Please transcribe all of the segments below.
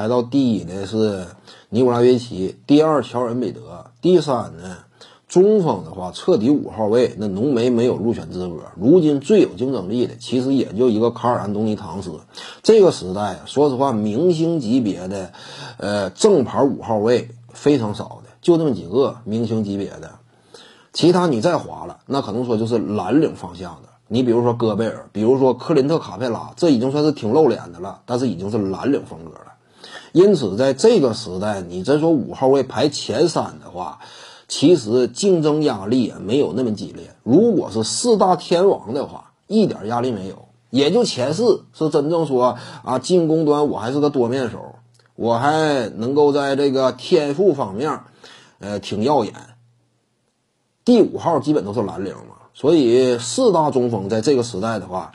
排到第一呢是尼古拉约奇，第二乔恩贝德，第三呢中锋的话彻底五号位，那浓眉没有入选资格。如今最有竞争力的其实也就一个卡尔安东尼唐斯。这个时代啊，说实话，明星级别的，呃，正牌五号位非常少的，就那么几个明星级别的。其他你再划了，那可能说就是蓝领方向的。你比如说戈贝尔，比如说克林特卡佩拉，这已经算是挺露脸的了，但是已经是蓝领风格了。因此，在这个时代，你真说五号位排前三的话，其实竞争压力也没有那么激烈。如果是四大天王的话，一点压力没有，也就前四是真正说啊，进攻端我还是个多面手，我还能够在这个天赋方面，呃，挺耀眼。第五号基本都是蓝领嘛，所以四大中锋在这个时代的话，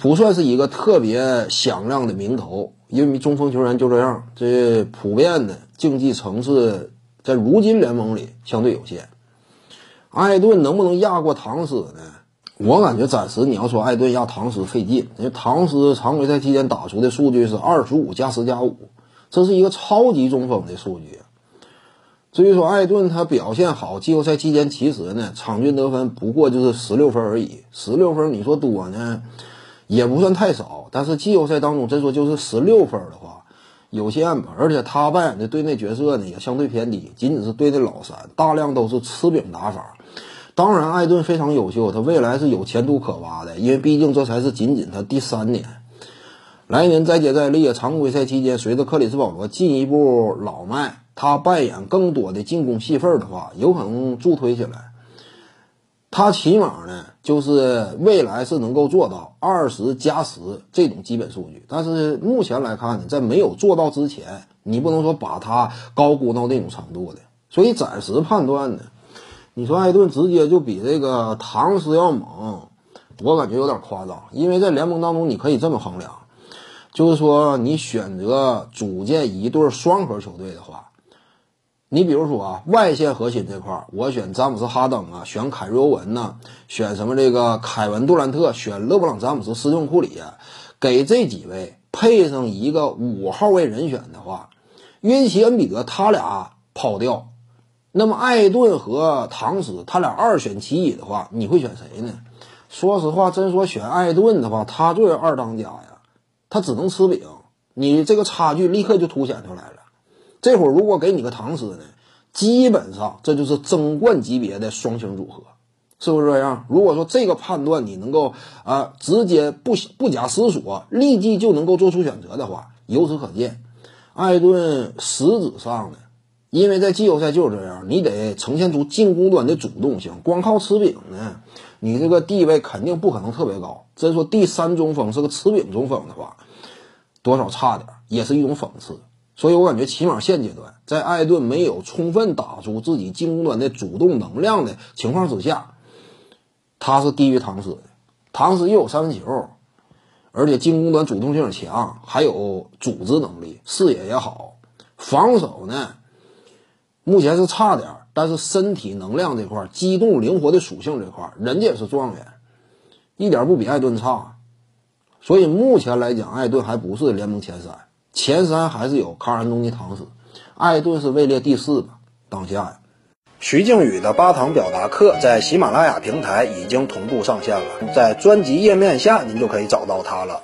不算是一个特别响亮的名头，因为中锋球员就这样，这普遍的竞技层次在如今联盟里相对有限。艾顿能不能压过唐斯呢？我感觉暂时你要说艾顿压唐斯费劲，因为唐斯常规赛期间打出的数据是二十五加十加五，这是一个超级中锋的数据。至于说艾顿他表现好，季后赛期间其实呢，场均得分不过就是十六分而已。十六分你说多呢，也不算太少。但是季后赛当中真说就是十六分的话，有限吧。而且他扮演的队内角色呢也相对偏低，仅仅是队内老三，大量都是吃饼打法。当然，艾顿非常优秀，他未来是有前途可挖的，因为毕竟这才是仅仅他第三年。来年再接再厉，常规赛期间随着克里斯保罗进一步老迈。他扮演更多的进攻戏份的话，有可能助推起来。他起码呢，就是未来是能够做到二十加十这种基本数据。但是目前来看呢，在没有做到之前，你不能说把他高估到那种程度的。所以暂时判断呢，你说艾顿直接就比这个唐斯要猛，我感觉有点夸张。因为在联盟当中，你可以这么衡量，就是说你选择组建一对双核球队的话。你比如说啊，外线核心这块儿，我选詹姆斯哈登啊，选凯瑞欧文呐，选什么这个凯文杜兰特，选勒布朗詹姆斯、斯通库里啊，给这几位配上一个五号位人选的话，约基奇、恩比德他俩抛掉，那么艾顿和唐斯他俩二选其一的话，你会选谁呢？说实话，真说选艾顿的话，他作为二当家呀，他只能吃饼，你这个差距立刻就凸显出来了。这会儿如果给你个唐斯呢，基本上这就是争冠级别的双星组合，是不是这样？如果说这个判断你能够啊直接不不假思索，立即就能够做出选择的话，由此可见，艾顿实质上呢，因为在季后赛就是这样，你得呈现出进攻端的主动性，光靠吃饼呢，你这个地位肯定不可能特别高。真说第三中锋是个吃饼中锋的话，多少差点也是一种讽刺。所以我感觉，起码现阶段，在艾顿没有充分打出自己进攻端的主动能量的情况之下，他是低于唐斯的。唐斯又有三分球，而且进攻端主动性强，还有组织能力，视野也好。防守呢，目前是差点，但是身体能量这块、机动灵活的属性这块，人家也是状元，一点不比艾顿差。所以目前来讲，艾顿还不是联盟前三。前三还是有卡尔安东尼唐斯，艾顿是位列第四吧。当下呀，徐静宇的八堂表达课在喜马拉雅平台已经同步上线了，在专辑页面下您就可以找到它了。